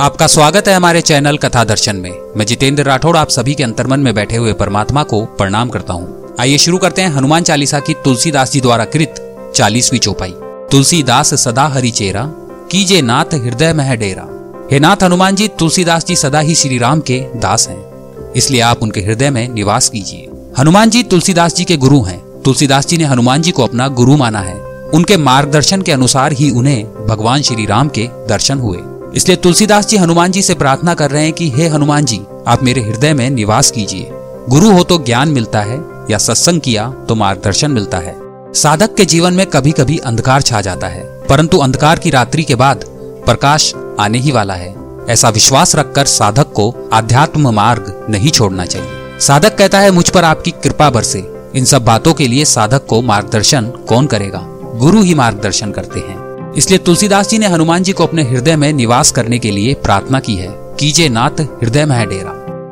आपका स्वागत है हमारे चैनल कथा दर्शन में। मैं जितेंद्र राठौड़ आप सभी के अंतर्मन में बैठे हुए परमात्मा को प्रणाम करता हूँ। आइए शुरू करते हैं हनुमान चालीसा की तुलसीदास जी द्वारा कृत चालीसवीं चौपाई। तुलसीदास सदा हरि चेरा, कीजे नाथ हृदय में है डेरा। हे नाथ हनुमान जी, तुलसीदास जी सदा ही श्री राम के दास हैं। इसलिए आप उनके हृदय में निवास कीजिए। हनुमान जी तुलसीदास जी के गुरु हैं। तुलसीदास जी ने हनुमान जी को अपना गुरु माना है। उनके मार्गदर्शन के अनुसार ही उन्हें भगवान श्री राम के दर्शन हुए। इसलिए तुलसीदास जी हनुमान जी से प्रार्थना कर रहे हैं कि, हे हनुमान जी, आप मेरे हृदय में निवास कीजिए। गुरु हो तो ज्ञान मिलता है, या सत्संग किया तो मार्गदर्शन मिलता है। साधक के जीवन में कभी कभी अंधकार छा जाता है, परंतु अंधकार की रात्रि के बाद प्रकाश आने ही वाला है। ऐसा विश्वास रखकर साधक को आध्यात्म मार्ग नहीं छोड़ना चाहिए। साधक कहता है, मुझ पर आपकी कृपा बरसे। इन सब बातों के लिए साधक को मार्गदर्शन कौन करेगा? गुरु ही मार्गदर्शन करते हैं। इसलिए तुलसीदास जी ने हनुमान जी को अपने हृदय में निवास करने के लिए प्रार्थना की है कीजे नाथ, हृदय में है डेरा।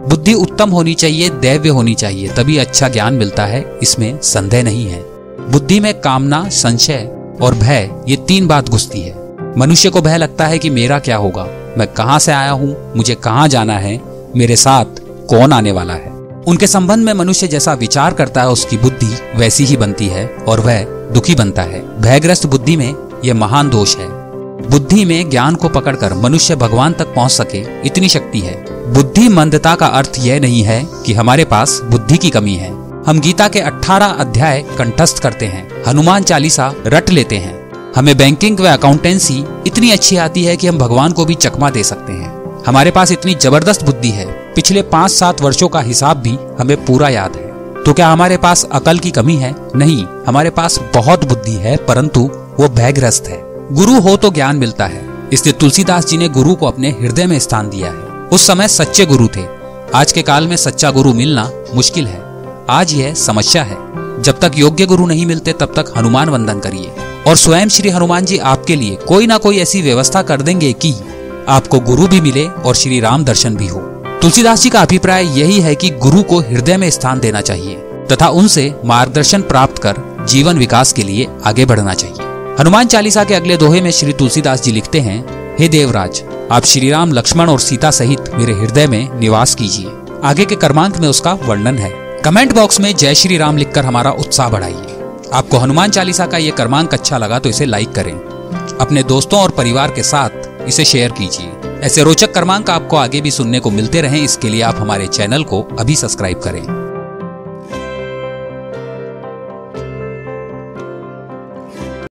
बुद्धि उत्तम होनी चाहिए, दैव्य होनी चाहिए, तभी अच्छा ज्ञान मिलता है, इसमें संदेह नहीं है। बुद्धि में कामना, संशय और भय, ये तीन बात घुसती है। मनुष्य को भय लगता है कि मेरा क्या होगा? मैं कहाँ से आया हूँ? मुझे कहाँ जाना है? मेरे साथ कौन आने वाला है? उनके संबंध में मनुष्य जैसा विचार करता है, उसकी बुद्धि वैसी ही बनती है और वह दुखी बनता है। भयग्रस्त बुद्धि में यह महान दोष है। बुद्धि में ज्ञान को पकड़कर मनुष्य भगवान तक पहुँच सके इतनी शक्ति है। बुद्धि मंदता का अर्थ यह नहीं है कि हमारे पास बुद्धि की कमी है। हम गीता के 18 अध्याय कंठस्थ करते हैं, हनुमान चालीसा रट लेते हैं। हमें बैंकिंग व अकाउंटेंसी इतनी अच्छी आती है कि हम भगवान को भी चकमा दे सकते हैं। हमारे पास इतनी ज़बरदस्त बुद्धि है, पिछले पाँच सात वर्षों का हिसाब भी हमें पूरा याद है। तो क्या हमारे पास अकल की कमी है? नहीं, हमारे पास बहुत बुद्धि है, परंतु वो भयग्रस्त है। गुरु हो तो ज्ञान मिलता है। इसलिए तुलसीदास जी ने गुरु को अपने हृदय में स्थान दिया है। उस समय सच्चे गुरु थे। आज के काल में सच्चा गुरु मिलना मुश्किल है। आज यह समस्या है। जब तक योग्य गुरु नहीं मिलते, तब तक हनुमान वंदन करिए। और स्वयं श्री हनुमान जी आपके लिए कोई ना कोई ऐसी व्यवस्था कर देंगे कि आपको गुरु भी मिले और श्री राम दर्शन भी हो। तुलसीदास जी का अभिप्राय यही है कि गुरु को हृदय में स्थान देना चाहिए। तथा उनसे मार्गदर्शन प्राप्त कर जीवन विकास के लिए आगे बढ़ना चाहिए। हनुमान चालीसा के अगले दोहे में श्री तुलसीदास जी लिखते हैं, हे देवराज, आप श्री राम लक्ष्मण और सीता सहित मेरे हृदय में निवास कीजिए। आगे के कर्मांक में उसका वर्णन है। कमेंट बॉक्स में जय श्री राम लिखकर हमारा उत्साह बढ़ाइए। आपको हनुमान चालीसा का ये कर्मांक अच्छा लगा तो इसे लाइक करें। अपने दोस्तों और परिवार के साथ इसे शेयर कीजिए। ऐसे रोचक क्रमांक आपको आगे भी सुनने को मिलते रहें, इसके लिए आप हमारे चैनल को अभी सब्सक्राइब करें।